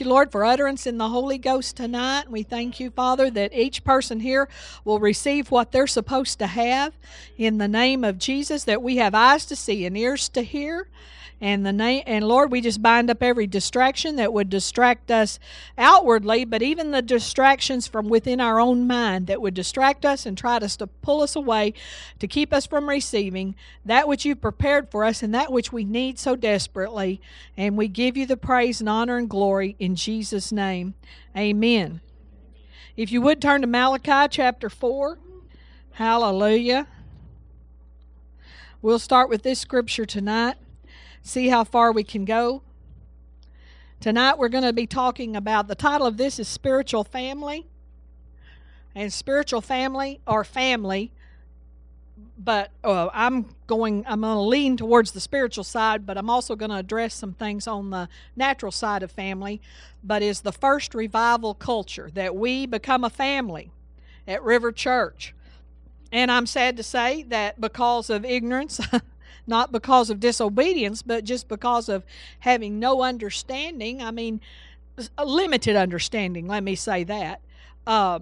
you, Lord, for utterance in the Holy Ghost tonight. We thank you, Father, that each person here will receive what they're supposed to have in the name of Jesus, that we have eyes to see and ears to hear. And the name and Lord, we just bind up every distraction that would distract us outwardly, but even the distractions from within our own mind that would distract us and try to pull us away to keep us from receiving that which you've prepared for us and that which we need so desperately. And we give you the praise and honor and glory in Jesus' name. Amen. If you would turn to Malachi chapter 4. Hallelujah. We'll start with this scripture tonight see how far we can go. Tonight we're going to be talking about the title of this is Spiritual Family. And spiritual family or family, but uh, I'm going I'm going to lean towards the spiritual side, but I'm also going to address some things on the natural side of family, but is the first revival culture that we become a family at River Church. And I'm sad to say that because of ignorance not because of disobedience, but just because of having no understanding. I mean, limited understanding, let me say that. Uh,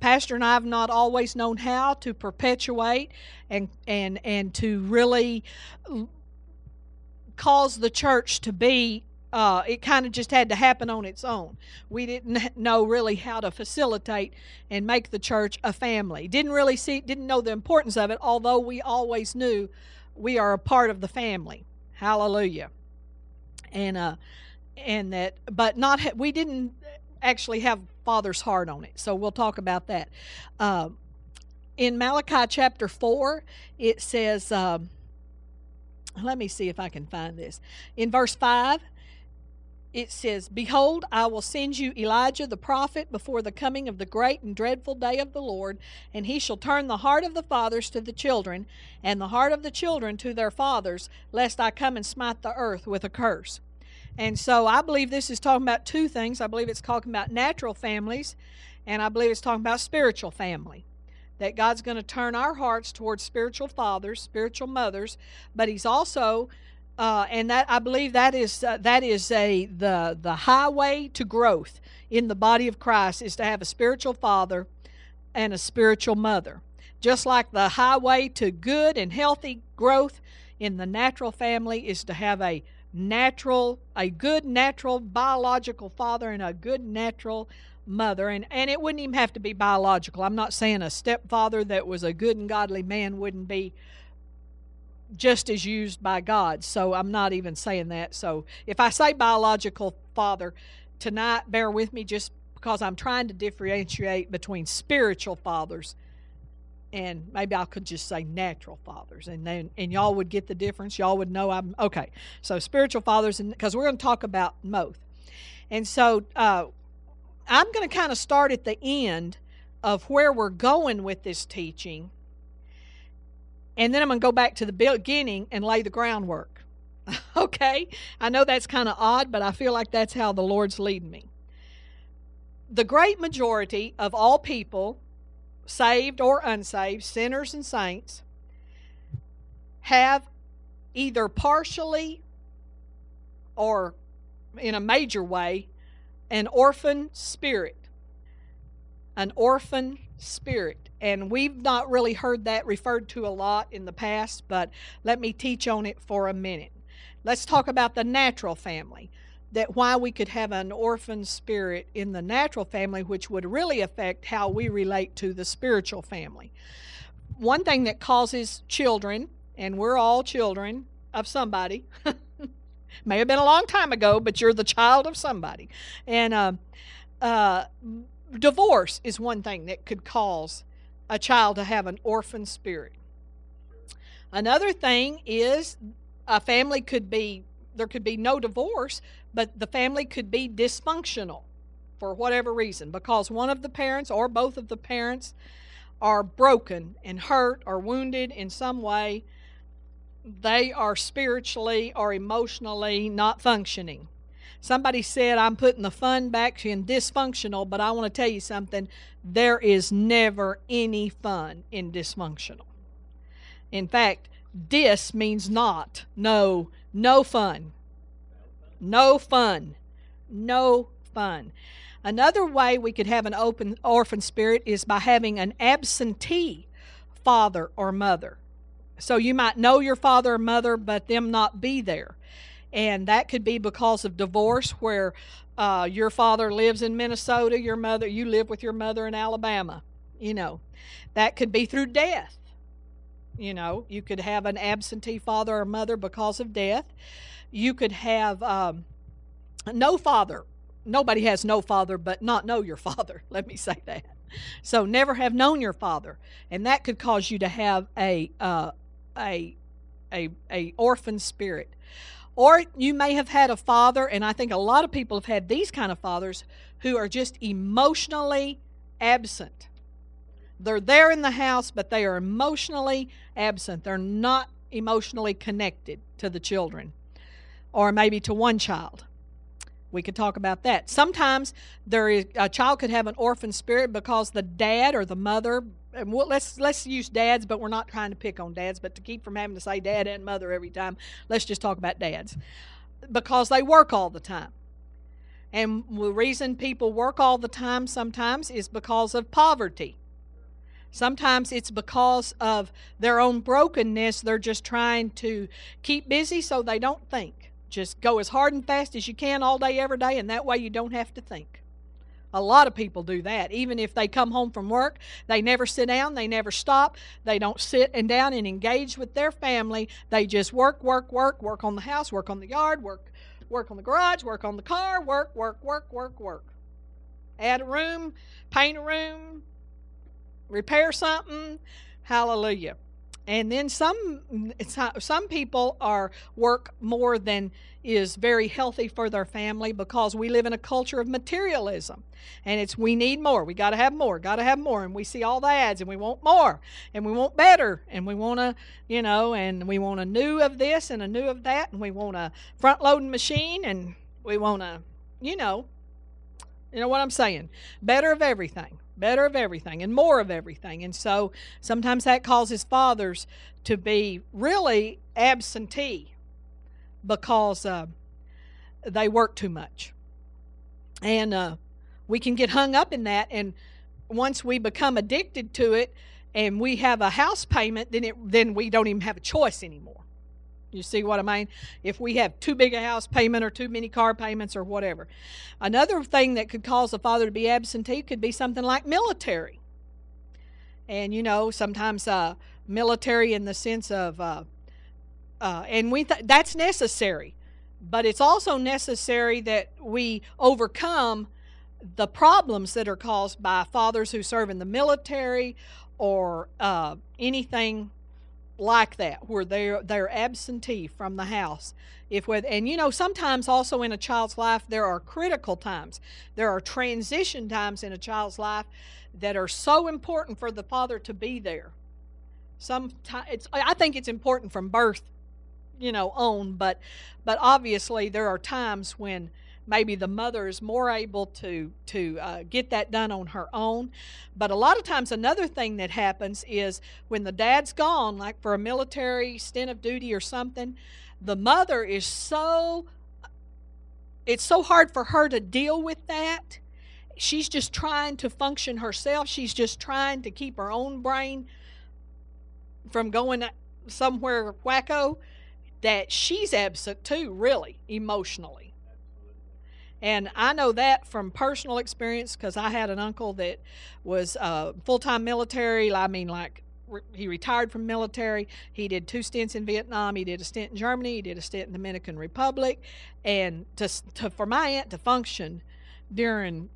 Pastor and I have not always known how to perpetuate and and and to really cause the church to be uh, it kind of just had to happen on its own. We didn't know really how to facilitate and make the church a family. Didn't really see, didn't know the importance of it, although we always knew we are a part of the family. Hallelujah. And uh and that but not we didn't actually have father's heart on it. So we'll talk about that. Uh, in Malachi chapter 4, it says um, let me see if I can find this. In verse 5, it says, Behold, I will send you Elijah the prophet before the coming of the great and dreadful day of the Lord, and he shall turn the heart of the fathers to the children, and the heart of the children to their fathers, lest I come and smite the earth with a curse. And so I believe this is talking about two things. I believe it's talking about natural families, and I believe it's talking about spiritual family. That God's going to turn our hearts towards spiritual fathers, spiritual mothers, but He's also uh, and that I believe that is uh, that is a the the highway to growth in the body of Christ is to have a spiritual father and a spiritual mother. Just like the highway to good and healthy growth in the natural family is to have a natural a good natural biological father and a good natural mother and and it wouldn't even have to be biological. I'm not saying a stepfather that was a good and godly man wouldn't be just as used by God. So I'm not even saying that. So if I say biological father tonight, bear with me just because I'm trying to differentiate between spiritual fathers and maybe I could just say natural fathers and then and y'all would get the difference. Y'all would know I'm okay. So spiritual fathers and because we're going to talk about both. And so uh, I'm going to kind of start at the end of where we're going with this teaching and then I'm going to go back to the beginning and lay the groundwork. okay? I know that's kind of odd, but I feel like that's how the Lord's leading me. The great majority of all people, saved or unsaved, sinners and saints, have either partially or in a major way an orphan spirit. An orphan spirit. And we've not really heard that referred to a lot in the past, but let me teach on it for a minute. Let's talk about the natural family. That why we could have an orphan spirit in the natural family, which would really affect how we relate to the spiritual family. One thing that causes children, and we're all children of somebody, may have been a long time ago, but you're the child of somebody. And uh, uh, divorce is one thing that could cause a child to have an orphan spirit. Another thing is a family could be, there could be no divorce, but the family could be dysfunctional for whatever reason because one of the parents or both of the parents are broken and hurt or wounded in some way. They are spiritually or emotionally not functioning. Somebody said, I'm putting the fun back in dysfunctional, but I want to tell you something. There is never any fun in dysfunctional. In fact, dis means not. No, no fun. No fun. No fun. Another way we could have an open orphan spirit is by having an absentee father or mother. So you might know your father or mother, but them not be there. And that could be because of divorce, where uh, your father lives in Minnesota, your mother, you live with your mother in Alabama. You know, that could be through death. You know, you could have an absentee father or mother because of death. You could have um, no father. Nobody has no father, but not know your father. Let me say that. So never have known your father, and that could cause you to have a uh, a a a orphan spirit. Or you may have had a father, and I think a lot of people have had these kind of fathers who are just emotionally absent. They're there in the house, but they are emotionally absent. They're not emotionally connected to the children, or maybe to one child. We could talk about that. Sometimes there is a child could have an orphan spirit because the dad or the mother. And we'll, let's let's use dads, but we're not trying to pick on dads. But to keep from having to say dad and mother every time, let's just talk about dads because they work all the time. And the reason people work all the time sometimes is because of poverty. Sometimes it's because of their own brokenness. They're just trying to keep busy so they don't think. Just go as hard and fast as you can all day, every day, and that way you don't have to think. A lot of people do that. Even if they come home from work, they never sit down, they never stop, they don't sit and down and engage with their family. They just work, work, work, work on the house, work on the yard, work, work on the garage, work on the car, work, work, work, work, work. Add a room, paint a room, repair something. Hallelujah and then some some people are work more than is very healthy for their family because we live in a culture of materialism. And it's we need more. We got to have more got to have more. And we see all the ads and we want more and we want better and we want to you know and we want a new of this and a new of that and we want a front loading machine and we want to you know you know what i'm saying? Better of everything better of everything and more of everything. And so sometimes that causes fathers to be really absentee because uh, they work too much. And uh, we can get hung up in that. And once we become addicted to it and we have a house payment, then, it, then we don't even have a choice anymore. You see what I mean? If we have too big a house payment or too many car payments or whatever. Another thing that could cause a father to be absentee could be something like military. And you know, sometimes uh, military in the sense of, uh, uh, and we th- that's necessary, but it's also necessary that we overcome the problems that are caused by fathers who serve in the military or uh, anything like that where they're they're absentee from the house. If with and you know sometimes also in a child's life there are critical times. There are transition times in a child's life that are so important for the father to be there. Sometimes it's i think it's important from birth you know own but but obviously there are times when maybe the mother is more able to to uh, get that done on her own but a lot of times another thing that happens is when the dad's gone like for a military stint of duty or something the mother is so it's so hard for her to deal with that. She's just trying to function herself. She's just trying to keep her own brain from going somewhere wacko that she's absent too really emotionally and I know that from personal experience because I had an uncle that was uh, full time military. I mean, like, re- he retired from military. He did two stints in Vietnam. He did a stint in Germany. He did a stint in the Dominican Republic. And to, to, for my aunt to function during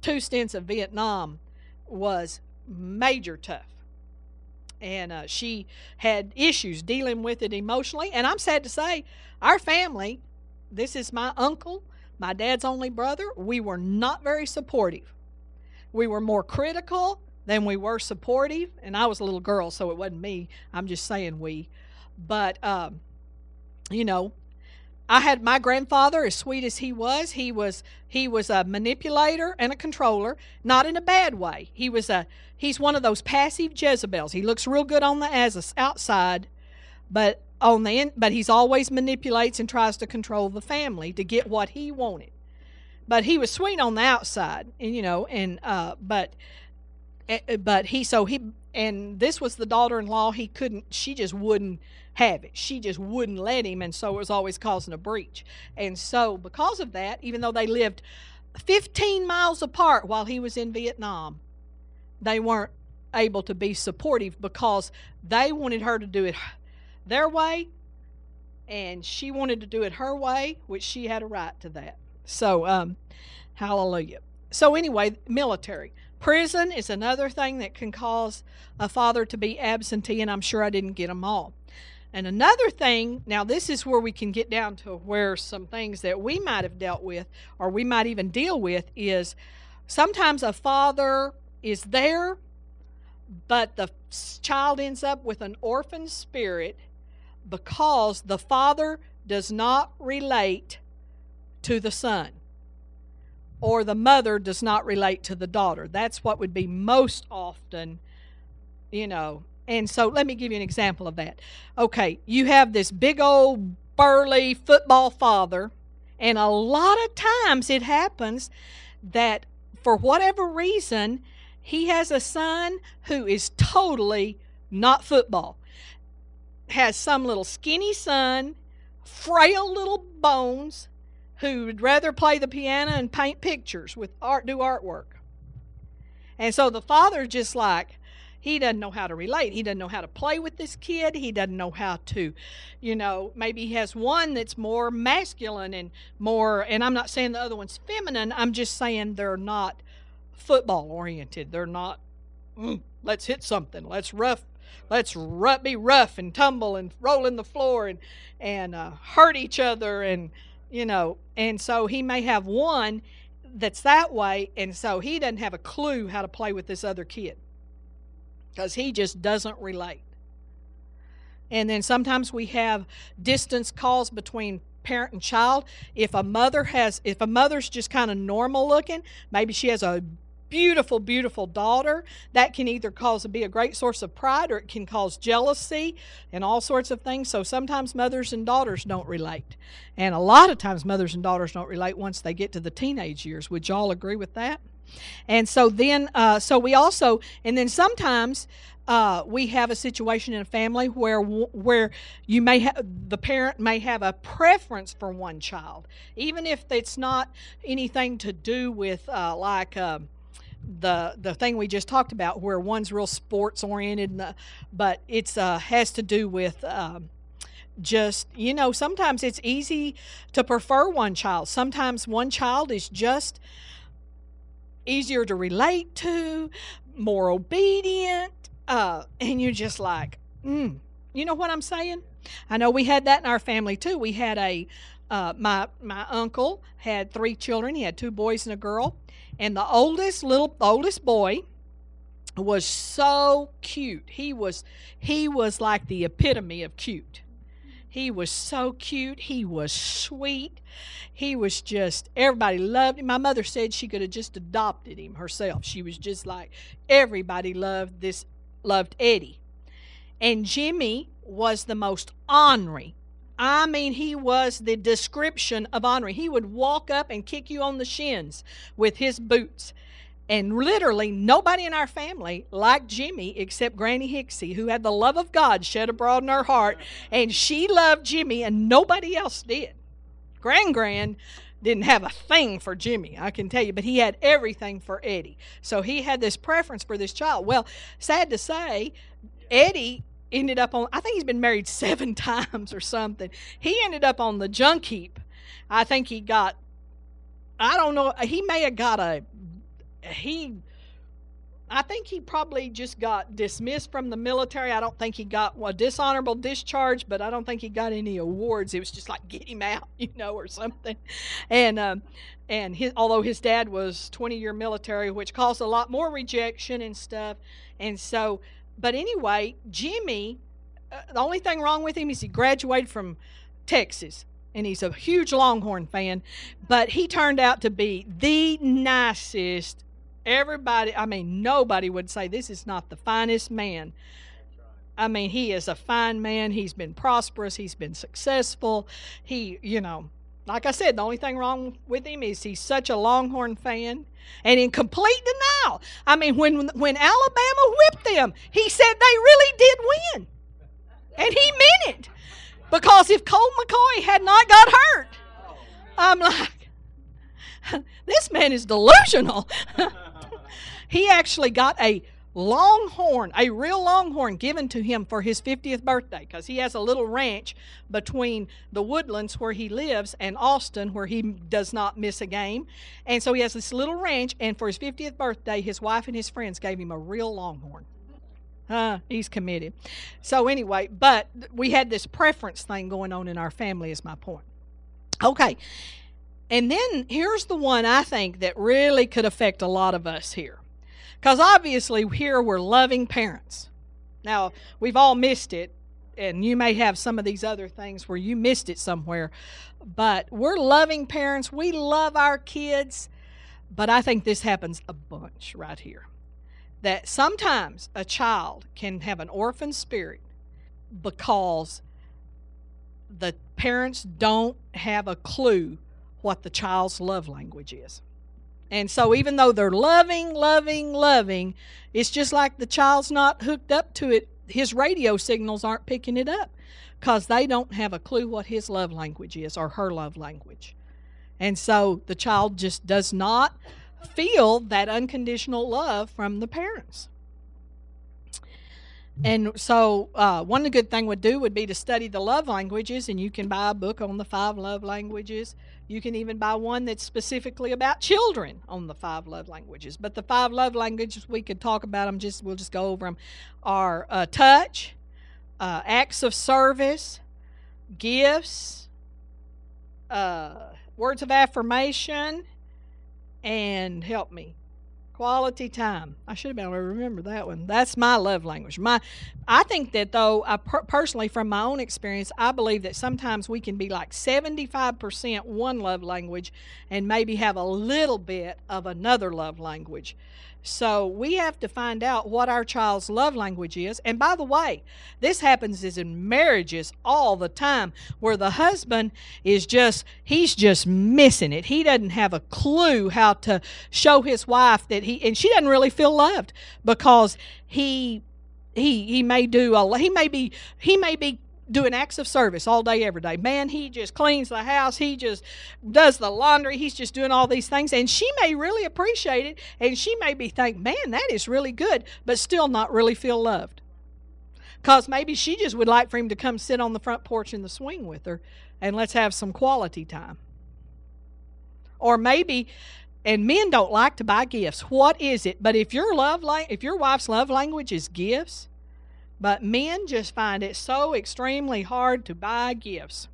two stints of Vietnam was major tough. And uh, she had issues dealing with it emotionally. And I'm sad to say, our family, this is my uncle my dad's only brother, we were not very supportive. We were more critical than we were supportive. And I was a little girl, so it wasn't me. I'm just saying we. But, um, you know, I had my grandfather, as sweet as he was, he was he was a manipulator and a controller, not in a bad way. He was a he's one of those passive Jezebels. He looks real good on the as outside, but on the in, but he's always manipulates and tries to control the family to get what he wanted. but he was sweet on the outside, and you know, and uh, but eh, eh, but he so he and this was the daughter-in-law. He couldn't. She just wouldn't have it. She just wouldn't let him, and so it was always causing a breach. And so because of that, even though they lived 15 miles apart while he was in Vietnam, they weren't able to be supportive because they wanted her to do it their way and she wanted to do it her way, which she had a right to that. So, um, hallelujah. So, anyway, military. Prison is another thing that can cause a father to be absentee, and I'm sure I didn't get them all. And another thing, now this is where we can get down to where some things that we might have dealt with or we might even deal with is sometimes a father is there, but the child ends up with an orphan spirit because the father does not relate to the son or the mother does not relate to the daughter. That's what would be most often, you know. And so let me give you an example of that. Okay, you have this big old burly football father, and a lot of times it happens that for whatever reason, he has a son who is totally not football has some little skinny son, frail little bones, who would rather play the piano and paint pictures with art, do artwork. And so the father just like, he doesn't know how to relate. He doesn't know how to play with this kid. He doesn't know how to, you know, maybe he has one that's more masculine and more, and I'm not saying the other one's feminine. I'm just saying they're not football oriented. They're not, mm, let's hit something. Let's rough let's be rough and tumble and roll in the floor and and uh, hurt each other and you know and so he may have one that's that way and so he doesn't have a clue how to play with this other kid because he just doesn't relate and then sometimes we have distance calls between parent and child if a mother has if a mother's just kind of normal looking maybe she has a beautiful, beautiful daughter. That can either cause be a great source of pride or it can cause jealousy and all sorts of things. So sometimes mothers and daughters don't relate. And a lot of times mothers and daughters don't relate once they get to the teenage years. Would y'all agree with that? And so then, uh, so we also, and then sometimes uh, we have a situation in a family where where you may have the parent may have a preference for one child, even if it's not anything to do with uh, like. Uh, the the thing we just talked about, where one's real sports oriented, the, but it's uh, has to do with. Um, just you know sometimes it's easy to prefer one child sometimes one child is just easier to relate to more obedient uh, and you're just like mm. you know what i'm saying i know we had that in our family too we had a uh, my my uncle had three children he had two boys and a girl and the oldest little oldest boy was so cute. He was he was like the epitome of cute. He was so cute. He was sweet. He was just everybody loved him. My mother said she could have just adopted him herself. She was just like everybody loved this loved Eddie. And Jimmy was the most ornery, I mean, he was the description of honoring. He would walk up and kick you on the shins with his boots. And literally, nobody in our family liked Jimmy except Granny Hixie, who had the love of God shed abroad in her heart. And she loved Jimmy, and nobody else did. Grand Grand didn't have a thing for Jimmy, I can tell you, but he had everything for Eddie. So he had this preference for this child. Well, sad to say, Eddie ended up on I think he's been married seven times or something. He ended up on the junk heap. I think he got I don't know, he may have got a he I think he probably just got dismissed from the military. I don't think he got a dishonorable discharge, but I don't think he got any awards. It was just like get him out, you know, or something. And um, and his, although his dad was 20 year military, which caused a lot more rejection and stuff, and so but anyway, Jimmy, uh, the only thing wrong with him is he graduated from Texas and he's a huge Longhorn fan, but he turned out to be the nicest. Everybody, I mean, nobody would say this is not the finest man. I mean, he is a fine man. He's been prosperous. He's been successful. He, you know, Like I said, the only thing wrong with him is he's such a Longhorn fan and in complete denial. I mean, when when Alabama whipped them, he said they really did win. And he meant it. Because if Colt McCoy had not got hurt, I'm like, this man is delusional. he actually got a longhorn, a real longhorn given to him for his 50th birthday because he has a little ranch between the woodlands where he lives and Austin where he does not miss a game. And so he has this little ranch, and for his 50th birthday, his wife and his friends gave him a real longhorn. Uh, he's committed. So, anyway, but we had this preference thing going on in our family, is my point. Okay. And then here's the one I think that really could affect a lot of us here. Because obviously, here we're loving parents. Now, we've all missed it, and you may have some of these other things where you missed it somewhere, but we're loving parents. We love our kids, but I think this happens a bunch right here. That sometimes a child can have an orphan spirit because the parents don't have a clue what the child's love language is. And so, even though they're loving, loving, loving, it's just like the child's not hooked up to it. His radio signals aren't picking it up because they don't have a clue what his love language is or her love language. And so, the child just does not feel that unconditional love from the parents. And so, uh, one good thing would do would be to study the love languages, and you can buy a book on the five love languages. You can even buy one that's specifically about children on the five love languages. But the five love languages we could talk about them. Just we'll just go over them. Are uh, touch, uh, acts of service, gifts, uh, words of affirmation, and help me quality time. I should have been able to remember that one. That's my love language. My, I think that though, I per- personally, from my own experience, I believe that sometimes we can be like seventy-five percent one love language, and maybe have a little bit of another love language. So we have to find out what our child's love language is. And by the way, this happens is in marriages all the time where the husband is just he's just missing it. He doesn't have a clue how to show his wife that he and she doesn't really feel loved because he he he may do a he may be he may be doing acts of service all day, every day. Man, he just cleans the house. He just does the laundry. He's just doing all these things. And she may really appreciate it. And she may be thinking, man, that is really good, but still not really feel loved. Because maybe she just would like for him to come sit on the front porch in the swing with her and let's have some quality time. Or maybe and men don't like to buy gifts. What is it? But if your love if your wife's love language is gifts, but men just find it so extremely hard to buy gifts.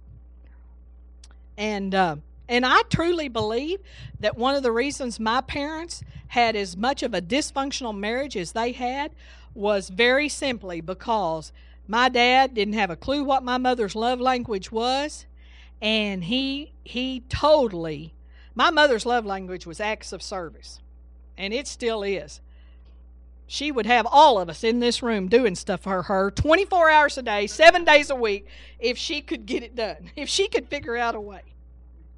And uh, and I truly believe that one of the reasons my parents had as much of a dysfunctional marriage as they had was very simply because my dad didn't have a clue what my mother's love language was, and he he totally my mother's love language was acts of service, and it still is she would have all of us in this room doing stuff for her 24 hours a day, seven days a week, if she could get it done, if she could figure out a way.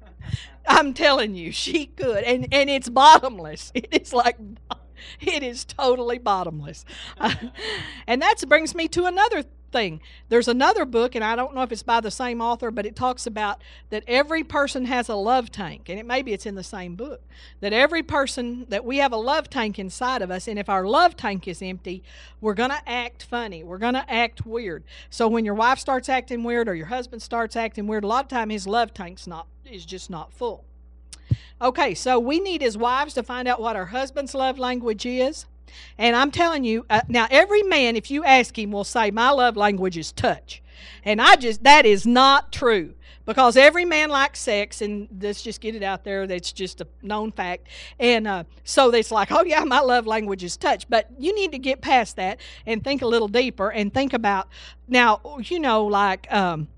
I'm telling you, she could. And, and it's bottomless. It is like, it is totally bottomless. and that brings me to another thing. There's another book, and I don't know if it's by the same author, but it talks about that every person has a love tank, and it maybe it's in the same book. That every person that we have a love tank inside of us, and if our love tank is empty, we're to act funny. We're to act weird. So when your wife starts acting weird or your husband starts acting weird, a lot of time his love tank's not is just not full. Okay, so we need as wives to find out what our husband's love language is. And I'm telling you, uh, now every man, if you ask him, will say, My love language is touch. And I just, that is not true because every man likes sex, and let's just get it out there. That's just a known fact. And uh, so it's like, oh, yeah, my love language is touch. But you need to get past that and think a little deeper and think about now, you know, like, um,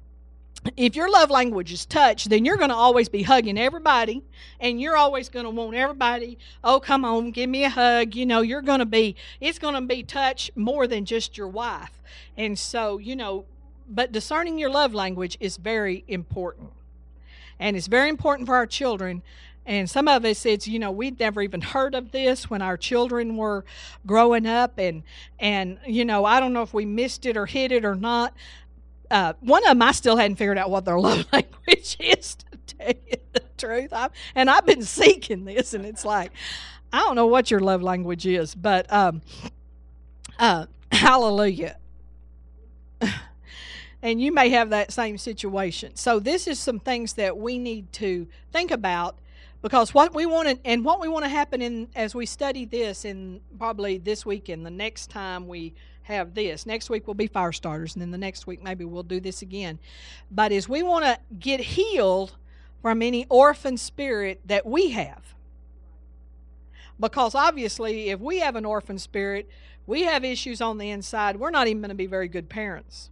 if your love language is touch, then you're going to always be hugging everybody and you're always going to want everybody, oh, come on, give me a hug. You know, you're going to be, it's going to be touch more than just your wife. And so, you know, but discerning your love language is very important. And it's very important for our children. And some of us, it's you know, we'd never even heard of this when our children were growing up, and and you know, I don't know if we missed it or hit it or not. Uh, one of them, I still hadn't figured out what their love language is. To tell you the truth, i and I've been seeking this, and it's like, I don't know what your love language is, but um, uh, hallelujah. and you may have that same situation. So this is some things that we need to think about because what we want to and what we want to happen in as we study this in probably this week and the next time we have this. Next week will be fire starters and then the next week maybe we'll do this again. But is we want to get healed from any orphan spirit that we have. Because obviously if we have an orphan spirit we have issues on the inside. We're not even going to be very good parents.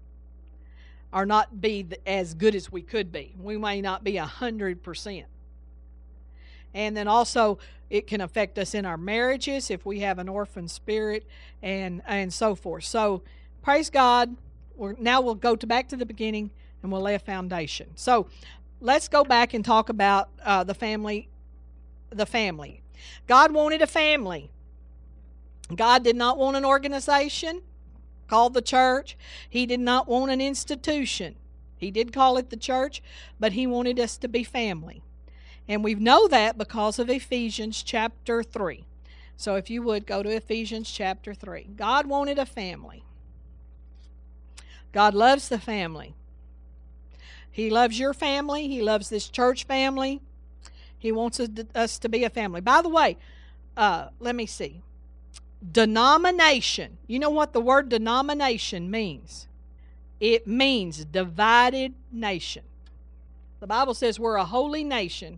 Or not be as good as we could be. We may not be a hundred percent. And then also it can affect us in our marriages if we have an orphan spirit and and so forth. So praise god. We're, now we'll go to back to the beginning and we'll lay a foundation. So let's go back and talk about uh, the family the family. God wanted a family. God did not want an organization called the church. He did not want an institution. He did call it the church but he wanted us to be family and we know that because of Ephesians chapter 3. So if you would go to Ephesians chapter 3. God wanted a family. God loves the family. He loves your family. He loves this church family. He wants us to be a family. By the way, uh, let me see. Denomination. You know what the word denomination means? It means divided nation. The Bible says we're a holy nation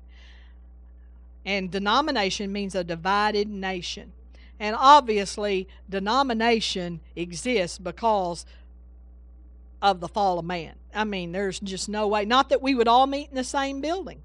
and denomination means a divided nation. And obviously, denomination exists because of the fall of man. I mean, there's just no way. Not that we would all meet in the same building.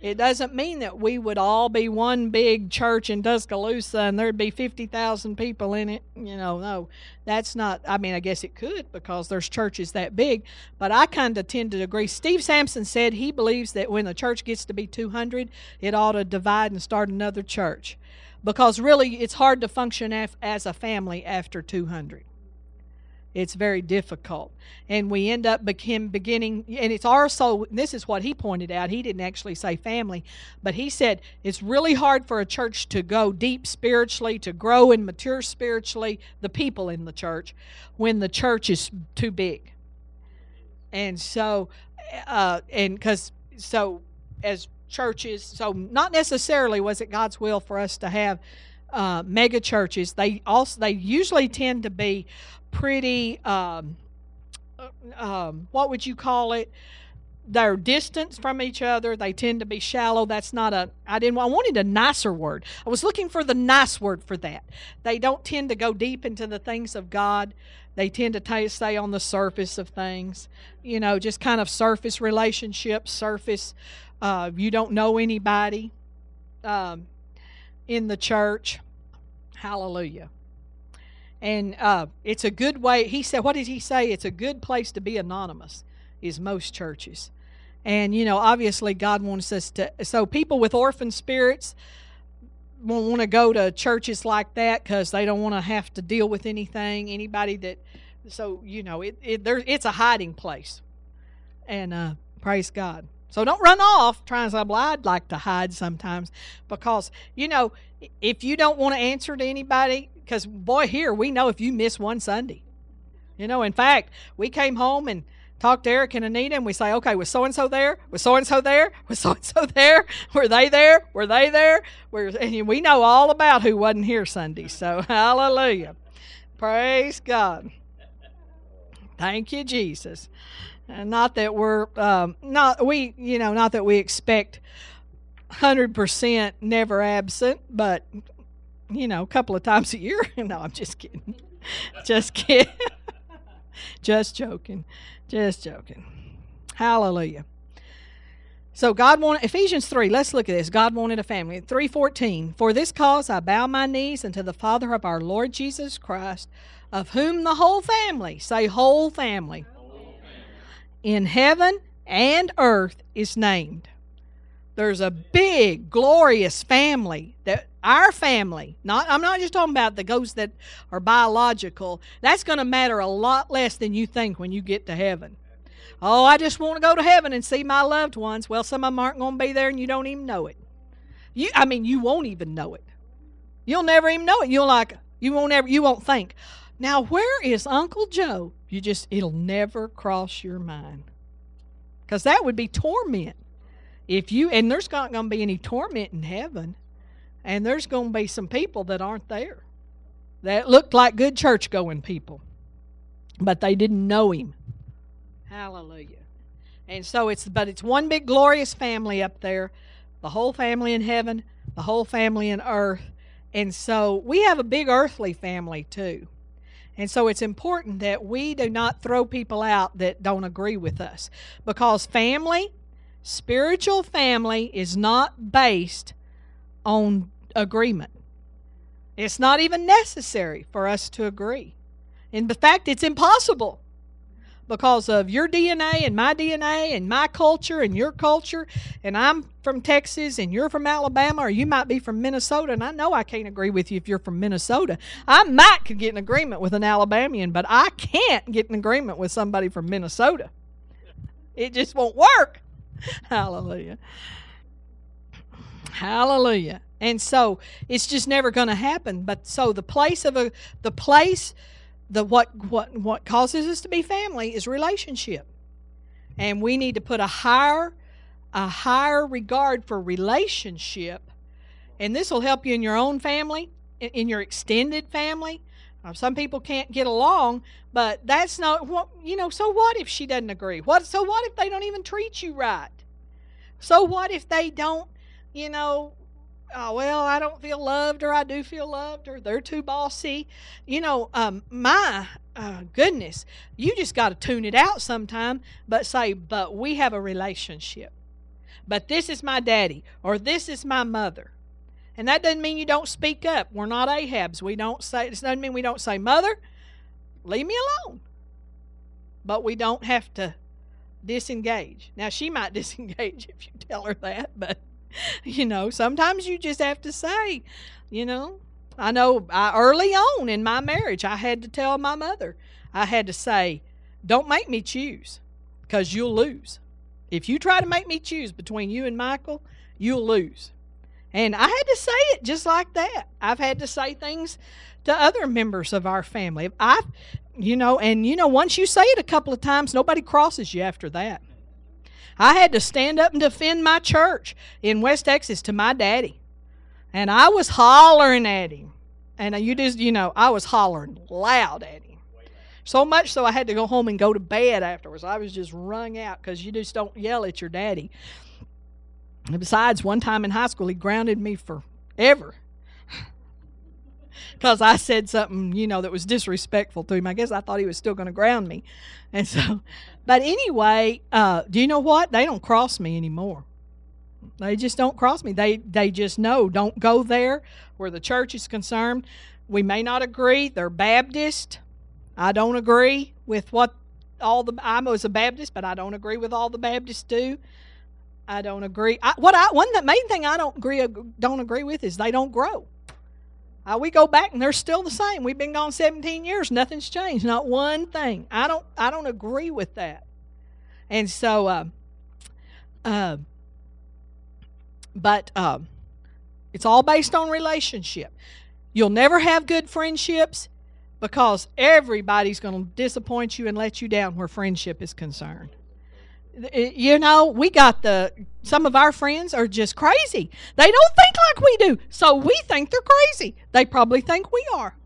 It doesn't mean that we would all be one big church in Tuscaloosa and there'd be 50,000 people in it. You know, no, that's not, I mean, I guess it could because there's churches that big, but I kind of tend to agree. Steve Sampson said he believes that when the church gets to be 200, it ought to divide and start another church because really it's hard to function as a family after 200 it's very difficult. And we end up begin, beginning and it's our also this is what he pointed out he didn't actually say family but he said it's really hard for a church to go deep spiritually to grow and mature spiritually the people in the church when the church is too big. And so uh, and because so as churches so not necessarily was it god's will for us to have uh, mega churches. They also they usually tend to be pretty, um, um, what would you call it? They're distance from each other. They tend to be shallow. That's not a, I didn't, I wanted a nicer word. I was looking for the nice word for that. They don't tend to go deep into the things of God. They tend to t- stay on the surface of things, you know, just kind of surface relationships, surface. Uh, you don't know anybody um, in the church. Hallelujah and uh, it's a good way. He said, "What did he say? It's a good place to be anonymous." Is most churches, and you know, obviously, God wants us to. So people with orphan spirits won't want to go to churches like that because they don't want to have to deal with anything. Anybody that, so you know, it, it there it's a hiding place, and uh, praise God. So don't run off trying to say, well, I'd like to hide sometimes because, you know, if you don't want to answer to anybody, because boy, here we know if you miss one Sunday. You know, in fact, we came home and talked to Eric and Anita, and we say, okay, was so and so there? Was so and so there? Was so and so there? Were they there? Were they there? We're, and we know all about who wasn't here Sunday. So hallelujah, praise God. Thank you, Jesus. And not that we're um, not we you know not that we expect hundred percent never absent, but you know, a couple of times a year. no, I'm just kidding. just kidding. just joking. Just joking. Hallelujah. So God wanted Ephesians 3, let's look at this. God wanted a family. 314. For this cause I bow my knees unto the Father of our Lord Jesus Christ, of whom the whole family, say whole family, whole family. in heaven and earth is named. There's a big, glorious family that our family, not I'm not just talking about the ghosts that are biological. That's going to matter a lot less than you think when you get to heaven. Oh, I just want to go to heaven and see my loved ones. Well, some of them aren't going to be there and you don't even know it. You I mean, you won't even know it. You'll never even know it. You'll like you won't ever you won't think. Now, where is Uncle Joe? You just it'll never cross your mind. Cuz that would be torment. If you and there's not going to be any torment in heaven. And there's going to be some people that aren't there. That looked like good church going people. But they didn't know him. Hallelujah. And so it's but it's one big glorious family up there. The whole family in heaven, the whole family in earth. And so we have a big earthly family too. And so it's important that we do not throw people out that don't agree with us. Because family, spiritual family, is not based on agreement. It's not even necessary for us to agree. In fact, it's impossible because of your DNA and my DNA and my culture and your culture. And I'm from Texas and you're from Alabama, or you might be from Minnesota. And I know I can't agree with you if you're from Minnesota. I might could get an agreement with an Alabamian, but I can't get an agreement with somebody from Minnesota. It just won't work. Hallelujah. Hallelujah. And so it's just never going to happen. But so the place of a the place the what what what causes us to be family is relationship. And we need to put a higher a higher regard for relationship. And this will help you in your own family, in, your extended family. Some people can't get along, but that's not what you know. So what if she doesn't agree? What? So what if they don't even treat you right? So what if they don't, you know, oh, well, I don't feel loved, or I do feel loved, or they're too bossy. You know, um, my uh, goodness, you just got to tune it out sometime, but say, but we have a relationship. But this is my daddy, or this is my mother. And that doesn't mean you don't speak up. We're not Ahabs. We don't say, it doesn't mean we don't say, Mother, leave me alone. But we don't have to disengage. Now, she might disengage if you tell her that, but you know, sometimes you just have to say, you know, I know I, early on in my marriage, I had to tell my mother, I had to say, don't make me choose because you'll lose. If you try to make me choose between you and Michael, you'll lose. And I had to say it just like that. I've had to say things to other members of our family. I, you know, and you know, once you say it a couple of times, nobody crosses you after that. I had to stand up and defend my church in West Texas to my daddy. And I was hollering at him. And you just, you know, I was hollering loud at him. So much so I had to go home and go to bed afterwards. I was just wrung out because you just don't yell at your daddy. And besides, one time in high school, he grounded me forever because I said something, you know, that was disrespectful to him. I guess I thought he was still going to ground me. And so, but anyway, uh, do you know what? They don't cross me anymore. They just don't cross me. They they just know don't go there where the church is concerned. We may not agree. They're Baptist. I don't agree with what all the I was a Baptist, but I don't agree with all the Baptists do. I don't agree. I, what I one the main thing I don't agree don't agree with is they don't grow. Uh, we go back and they're still the same. We've been gone 17 years. Nothing's changed. Not one thing. I don't. I don't agree with that. And so, uh, uh, but uh, it's all based on relationship. You'll never have good friendships because everybody's going to disappoint you and let you down where friendship is concerned Eh, you know, we got the some of our friends are just crazy. They don't think like we do. So we think they're crazy. They probably think we are.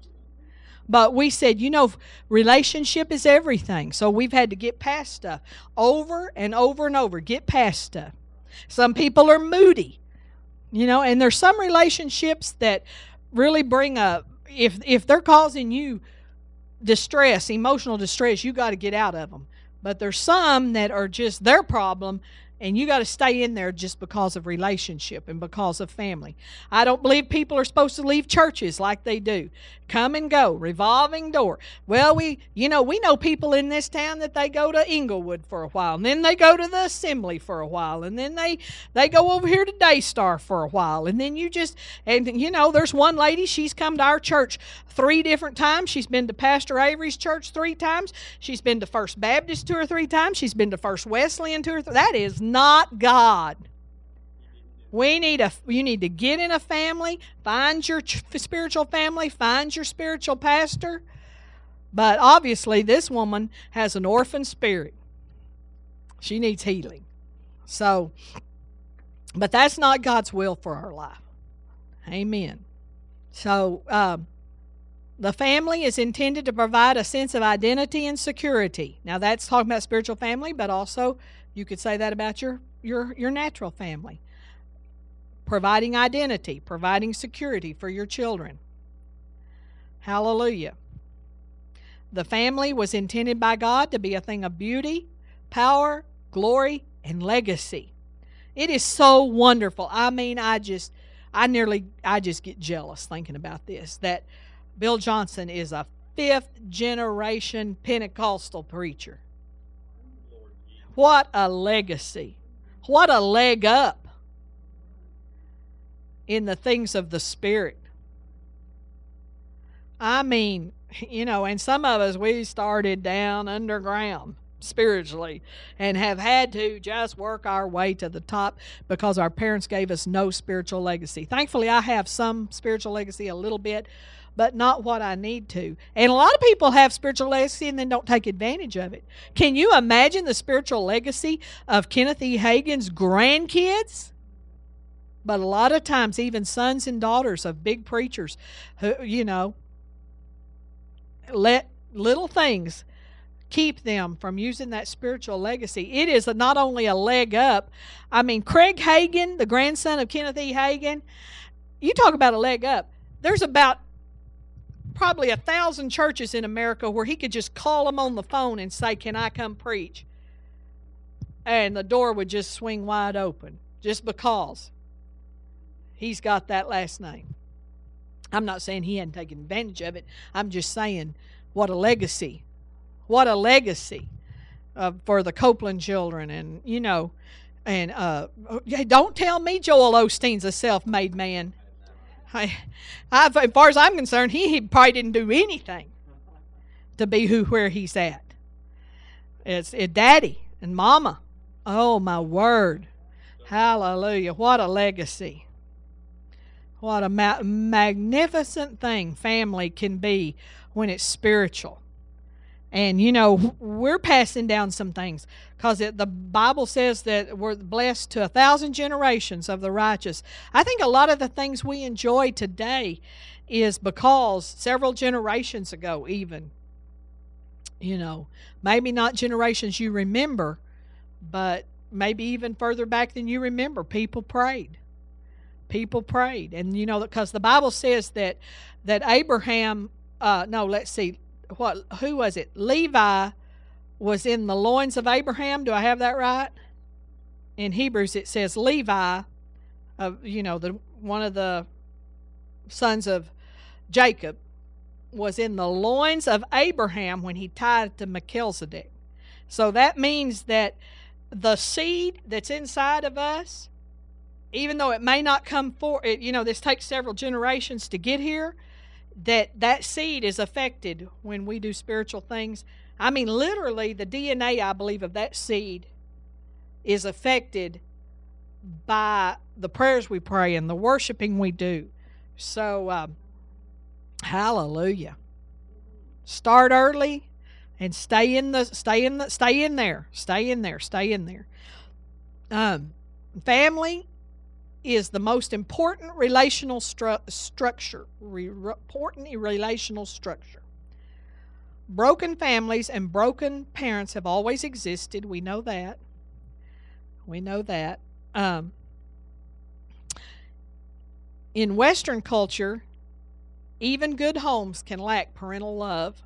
But we said, you know, relationship is everything. So we've had to get past stuff over and over and over, get past stuff. Some people are moody, you know, and there's some relationships that really bring up if if they're causing you distress, emotional distress, you got to get out of them. But there's some that are just their problem, and you got to stay in there just because of relationship and because of family. I don't believe people are supposed to leave churches like they do. Come and go, revolving door. Well, we, you know, we know people in this town that they go to Inglewood for a while, and then they go to the assembly for a while, and then they they go over here to Daystar for a while, and then you just and you know, there's one lady, she's come to our church three different times. She's been to Pastor Avery's church three times. She's been to First Baptist two or three times. She's been to First Wesleyan two or three. That is not God. We need a you need to get in a family, find your spiritual family, find your spiritual pastor. But obviously this woman has an orphan spirit. She needs healing. So but that's not God's will for her life. Amen. So um, the family is intended to provide a sense of identity and security. Now that's talking about spiritual family, but also you could say that about your your your natural family. Providing identity, providing security for your children. Hallelujah. The family was intended by God to be a thing of beauty, power, glory, and legacy. It is so wonderful. I mean, I just I nearly I just get jealous thinking about this that Bill Johnson is a fifth generation Pentecostal preacher. What a legacy. What a leg up in the things of the Spirit. I mean, you know, and some of us, we started down underground spiritually and have had to just work our way to the top because our parents gave us no spiritual legacy. Thankfully, I have some spiritual legacy a little bit, but not what I need to. And a lot of people have spiritual legacy and then don't take advantage of it. Can you imagine the spiritual legacy of Kenneth E. Hagin's grandkids? But a lot of times, even sons and daughters of big preachers who, you know, let little things keep them from using that spiritual legacy. It is not only a leg up. I mean, Craig Hagin, the grandson of Kenneth E. Hagin, you talk about a leg up. There's about probably a thousand churches in America where he could just call them on the phone and say, Can I come preach? And the door would just swing wide open just because he's got that last name. I'm not saying he hadn't taken advantage of it. I'm just saying what a legacy. What a legacy uh, for the Copeland children. And, you know, and uh, don't tell me Joel Osteen's a self made man. I, I, as far as I'm concerned, he, he probably didn't do anything to be who where he's at. It's it, daddy and mama. Oh my word, hallelujah! What a legacy. What a ma- magnificent thing family can be when it's spiritual. And you know, we're passing down some things because the Bible says that we're blessed to a thousand generations of the righteous. I think a lot of the things we enjoy today is because several generations ago, even, you know, maybe not generations you remember, but maybe even further back than you remember, people prayed. People prayed, and you know, because the Bible says that that Abraham. Uh, no, let's see what who was it? Levi was in the loins of Abraham. Do I have that right? In Hebrews it says Levi, of you know the one of the sons of Jacob, was in the loins of Abraham when he tied to Melchizedek. So that means that the seed that's inside of us, even though it may not come for it, you know, this takes several generations to get here that that seed is affected when we do spiritual things. I mean, literally, the DNA, I believe, of that seed is affected by the prayers we pray and the worshiping we do. So, um, hallelujah. Start early and stay in the stay in the stay in there, stay in there, stay in there. Um, family is the most important relational stru- structure. Re- important relational structure. Broken families and broken parents have always existed. We know that. We know that. Um, in Western culture, even good homes can lack parental love.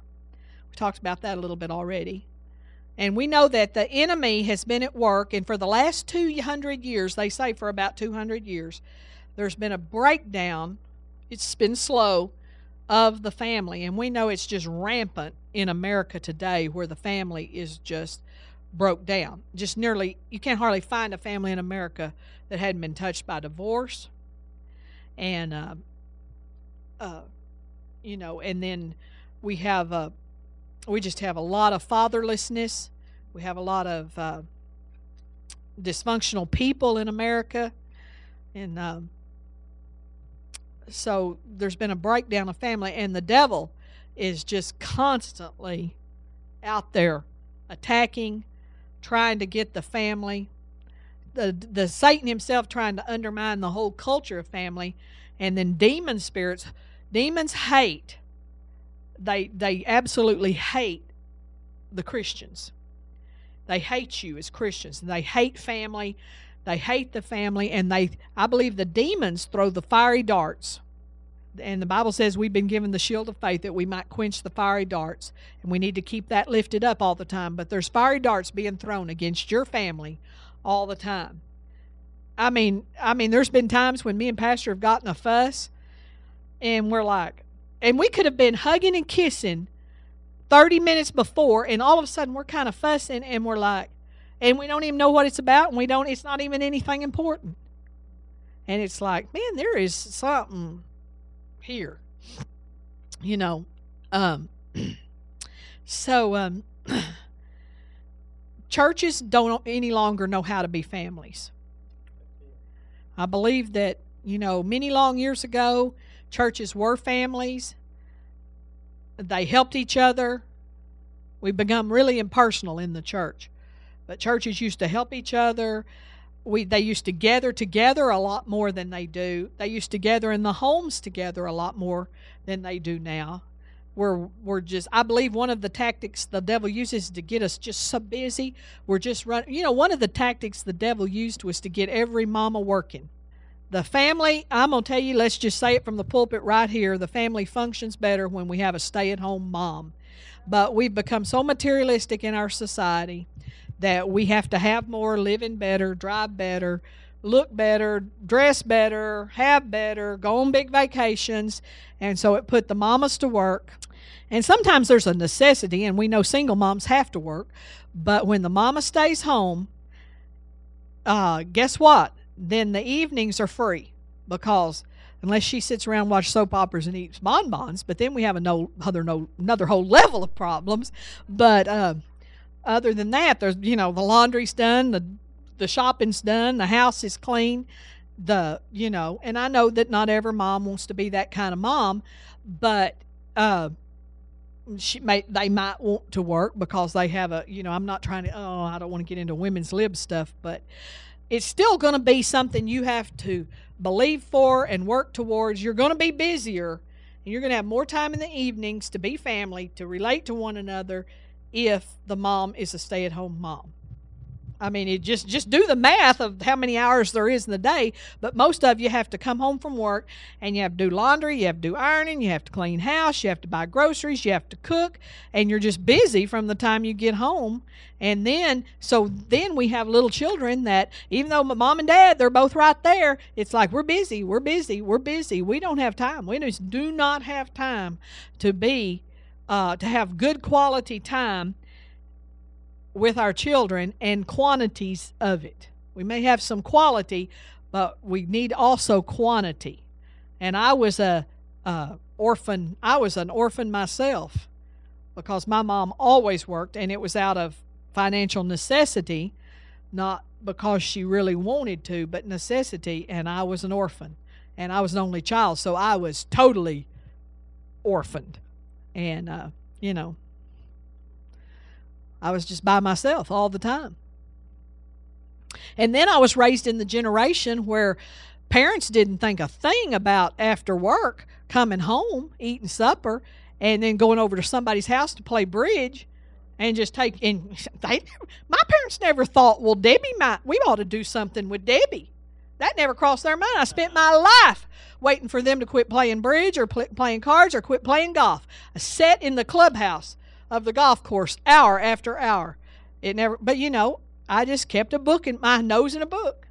We talked about that a little bit already. And we know that the enemy has been at work, and for the last 200 years, they say for about 200 years, there's been a breakdown. It's been slow of the family. And we know it's just rampant in America today where the family is just broke down. Just nearly, you can't hardly find a family in America that hadn't been touched by divorce. And, uh, uh, you know, and then we have a, we just have a lot of fatherlessness. We have a lot of uh, dysfunctional people in America. And um, so there's been a breakdown of family, and the devil is just constantly out there attacking, trying to get the family, the the Satan himself trying to undermine the whole culture of family, and then demon spirits. Demons hate. They they absolutely hate the Christians. They hate you as Christians. They hate family. They hate the family, and they I believe the demons throw the fiery darts and the Bible says we've been given the shield of faith that we might quench the fiery darts, and we need to keep that lifted up all the time. But there's fiery darts being thrown against your family all the time. I mean, I mean, there's been times when me and Pastor have gotten a fuss, and we're like, and we could have been hugging and kissing 30 minutes before, and all of a sudden we're kind of fussing, and we're like, and we don't even know what it's about, and we don't, it's not even anything important. And it's like, man, there is something here. You know, um, so um, churches don't any longer know how to be families. I believe that, you know, many long years ago, churches were families. They helped each other. We've become really impersonal in the church. But churches used to help each other we they used to gather together a lot more than they do. They used to gather in the homes together a lot more than they do now. We're we're just I believe one of the tactics the devil uses to get us just so busy. We're just running. You know, one of the tactics the devil used was to get every mama working. The family, I'm going to tell you, let's just say it from the pulpit right here, the family functions better when we have a stay-at-home mom. But we've become so materialistic in our society that we have to have more, live in better, drive better, look better, dress better, have better, go on big vacations. And so it put the mamas to work. And sometimes there's a necessity, and we know single moms have to work. But when the mama stays home, uh, guess what? Then the evenings are free because unless she sits around watch soap operas and eats bonbons. But then we have no other no another whole level of problems. But uh, other than that, there's you know the laundry's done, the the shopping's done, the house is clean, the you know, and I know that not every mom wants to be that kind of mom, but uh, she may they might want to work because they have a you know I'm not trying to oh I don't want to get into women's lib stuff, but it's still going to be something you have to believe for and work towards. You're going to be busier and you're going to have more time in the evenings to be family, to relate to one another, if the mom is a stay-at-home mom. I mean, just just do the math of how many hours there is in the day. But most of you have to come home from work and you have to do laundry, you have to do ironing, you have to clean house, you have to buy groceries, you have to cook, and you're just busy from the time you get home. And then, so then we have little children that even though mom and dad they're both right there, it's like we're busy, we're busy, we're busy. We don't have time. We just do not have time to be uh, to have good quality time with our children and quantities of it. We may have some quality, but we need also quantity. And I was a, a orphan. I was an orphan myself because my mom always worked, and it was out of financial necessity, not because she really wanted to, but necessity. And I was an orphan, and I was an only child, so I was totally orphaned and uh, you know, I was just by myself all the time. And then I was raised in the generation where parents didn't think a thing about after work coming home, eating supper, and then going over to somebody's house to play bridge and just take they my parents never thought, well, Debbie might we ought to do something with Debbie. That never crossed their mind. I spent my life waiting for them to quit playing bridge or pl- playing cards or quit playing golf. I sat in the clubhouse of the golf course hour after hour. It never, but you know, I just kept a book in my nose in a book.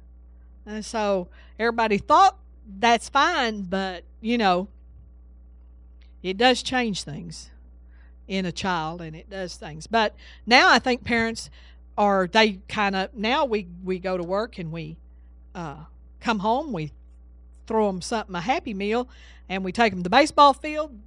And so everybody thought that's fine, but you know, it does change things in a child and it does things. But now I think parents are they kind of now we we go to work and we uh, come home we throw them something a happy meal and we take them to the baseball field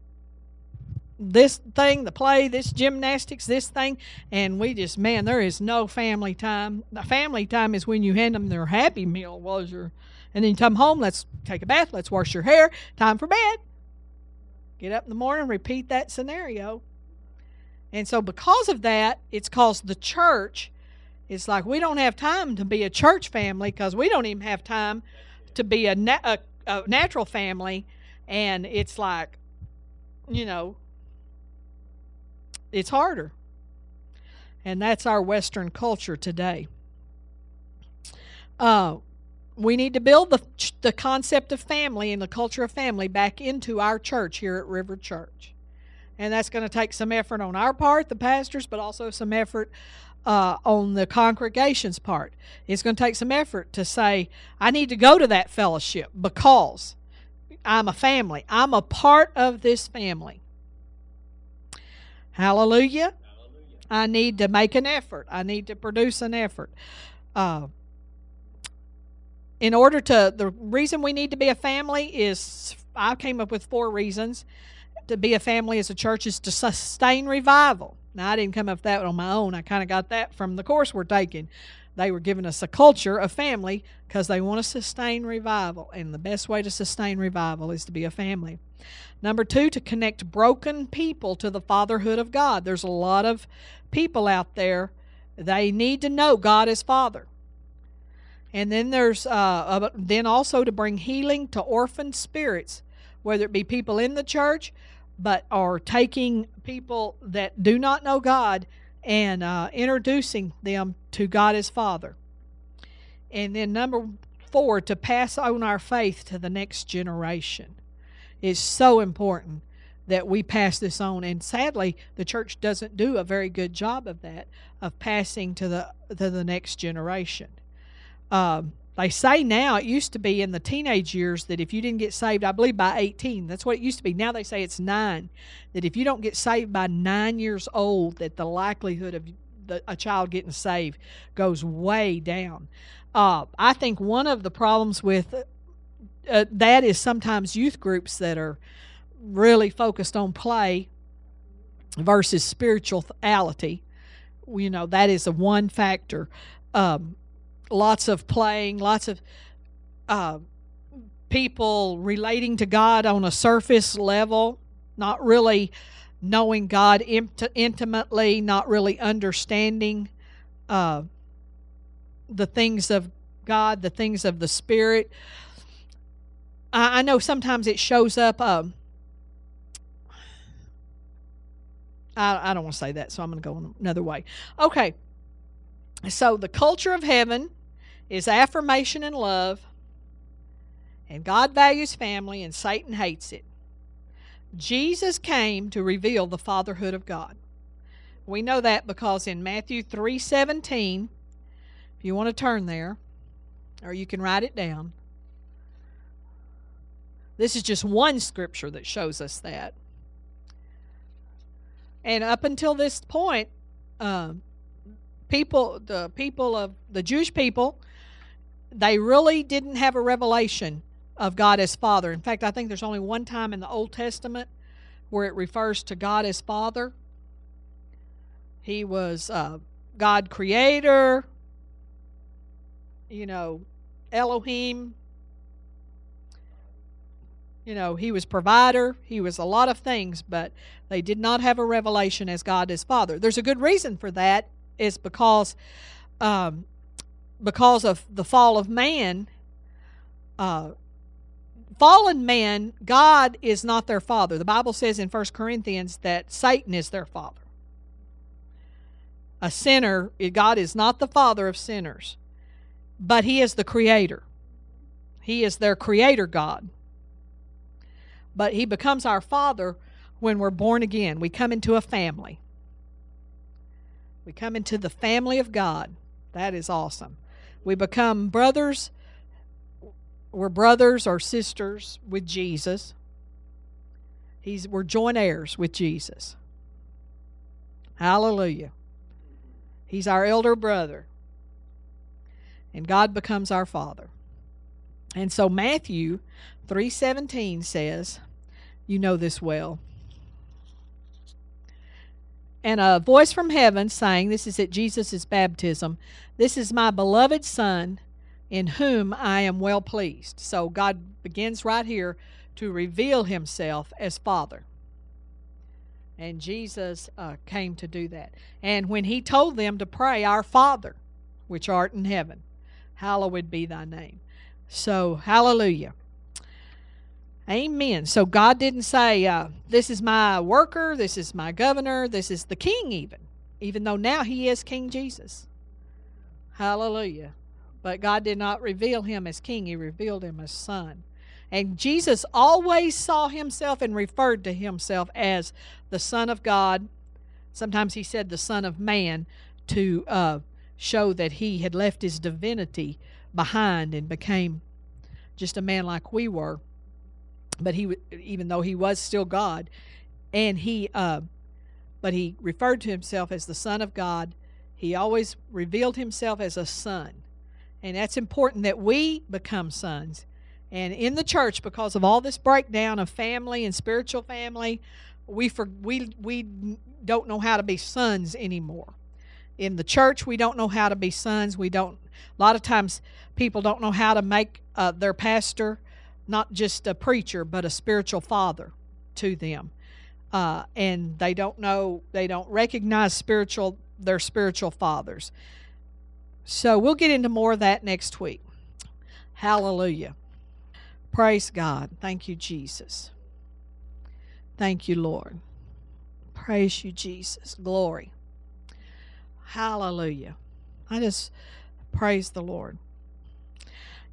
this thing the play this gymnastics this thing. And we just man there is no family time. The family time is when you hand them their happy meal was your and then you come home let's take a bath let's wash your hair. Time for bed. Get up in the morning repeat that scenario. And so because of that it's caused the church it's like we don't have time to be a church family because we don't even have time to be a, na- a, a natural family. And it's like you know it's harder. And that's our Western culture today. Uh, we need to build the, the concept of family and the culture of family back into our church here at River Church. And that's going to take some effort on our part, the pastors, but also some effort uh, on the congregation's part. It's going to take some effort to say, I need to go to that fellowship because I'm a family. I'm a part of this family. Hallelujah. I need to make an effort. I need to produce an effort. Uh, in order to, the reason we need to be a family is, I came up with four reasons to be a family as a church is to sustain revival. Now, I didn't come up with that on my own. I kind of got that from the course we're taking. They were giving us a culture of family because they want to sustain revival. And the best way to sustain revival is to be a family. Number two, to connect broken people to the fatherhood of God. There's a lot of people out there, they need to know God is Father. And then there's uh, then also to bring healing to orphan spirits, whether it be people in the church, but are taking people that do not know God and uh, introducing them to God as Father. And then number four, to pass on our faith to the next generation. It's so important that we pass this on. And sadly, the church doesn't do a very good job of that, of passing to the to the next generation. Um, they say now, it used to be in the teenage years that if you didn't get saved, I believe by 18, that's what it used to be. Now they say it's nine, that if you don't get saved by nine years old, that the likelihood of the, a child getting saved goes way down. Uh, I think one of the problems with uh, that is sometimes youth groups that are really focused on play versus spirituality. You know, that is a one factor. Um, lots of playing, lots of uh, people relating to God on a surface level, not really knowing God int- intimately, not really understanding uh, the things of God, the things of the Spirit. I, I know sometimes it shows up. Um, I, I don't want to say that, so I'm going to go another way. Okay. So the culture of heaven is affirmation and love, and God values family, and Satan hates it. Jesus came to reveal the fatherhood of God. We know that because in Matthew 3:17, if you want to turn there, or you can write it down. This is just one scripture that shows us that. And up until this point, um, people, the people of the Jewish people, they really didn't have a revelation of God as Father. In fact, I think there's only one time in the Old Testament where it refers to God as Father. He was uh, God Creator, you know, Elohim. You know, he was provider, he was a lot of things, but they did not have a revelation as God as Father. There's a good reason for that, is because um, because of the fall of man, uh, fallen man, God is not their father. The Bible says in 1 Corinthians that Satan is their father. A sinner, God is not the father of sinners, but He is the creator. He is their creator God. But He becomes our father when we're born again. We come into a family. We come into the family of God. That is awesome. We become brothers. We're brothers or sisters with Jesus. He's, we're joint heirs with Jesus. Hallelujah. He's our elder brother. And God becomes our father. And so Matthew 3:17 says, you know this well. And a voice from heaven saying, this is at Jesus' baptism, this is my beloved son in whom I am well pleased. So God begins right here to reveal himself as Father. And Jesus uh, came to do that. And when he told them to pray, Our Father, which art in heaven, hallowed be thy name. So, hallelujah. Amen. So, God didn't say, uh, This is my worker, this is my governor, this is the king, even, even though now he is King Jesus. Hallelujah. But God did not reveal him as king, he revealed him as son. And Jesus always saw himself and referred to himself as the Son of God. Sometimes he said the Son of Man to uh, show that he had left his divinity behind and became just a man like we were. But he, even though he was still God, and he, uh, but he referred to himself as the Son of God. He always revealed himself as a son. And that's important that we become sons. And in the church, because of all this breakdown of family and spiritual family, we for, we we don't know how to be sons anymore. In the church, we don't know how to be sons. We don't. A lot of times, people don't know how to make uh, their pastor not just a preacher, but a spiritual father to them, uh, and they don't know. They don't recognize spiritual their spiritual fathers. So we'll get into more of that next week. Hallelujah. Praise God. Thank you, Jesus. Thank you, Lord. Praise you, Jesus. Glory. Hallelujah. I just praise the Lord.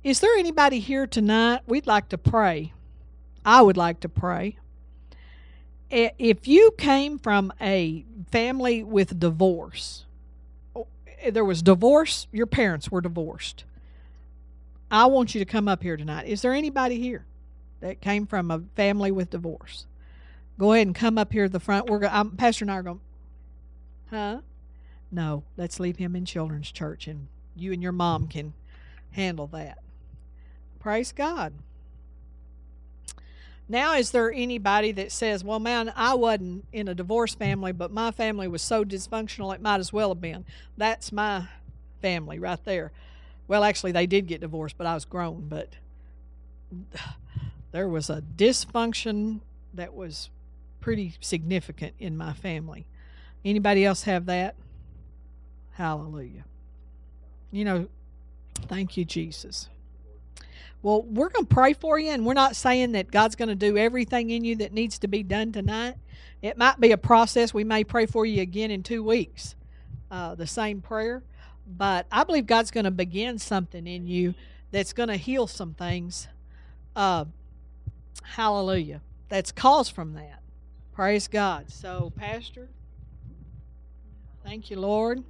Is there anybody here tonight? We'd like to pray. I would like to pray. If you came from a family with divorce, oh, there was divorce, your parents were divorced. I want you to come up here tonight. Is there anybody here that came from a family with divorce? Go ahead and come up here to the front. We're going. Pastor and I are going. Huh? No, let's leave him in children's church, and you and your mom can handle that. Praise God. Now, is there anybody that says, well, man, I wasn't in a divorce family, but my family was so dysfunctional it might as well have been? That's my family right there. Well, actually, they did get divorced, but I was grown. But there was a dysfunction that was pretty significant in my family. Anybody else have that? Hallelujah. You know, thank you, Jesus. Well, we're going to pray for you, and we're not saying that God's going to do everything in you that needs to be done tonight. It might be a process. We may pray for you again in two weeks, uh, the same prayer. But I believe God's going to begin something in you that's going to heal some things. Uh, hallelujah. That's caused from that. Praise God. So, Pastor, thank you, Lord.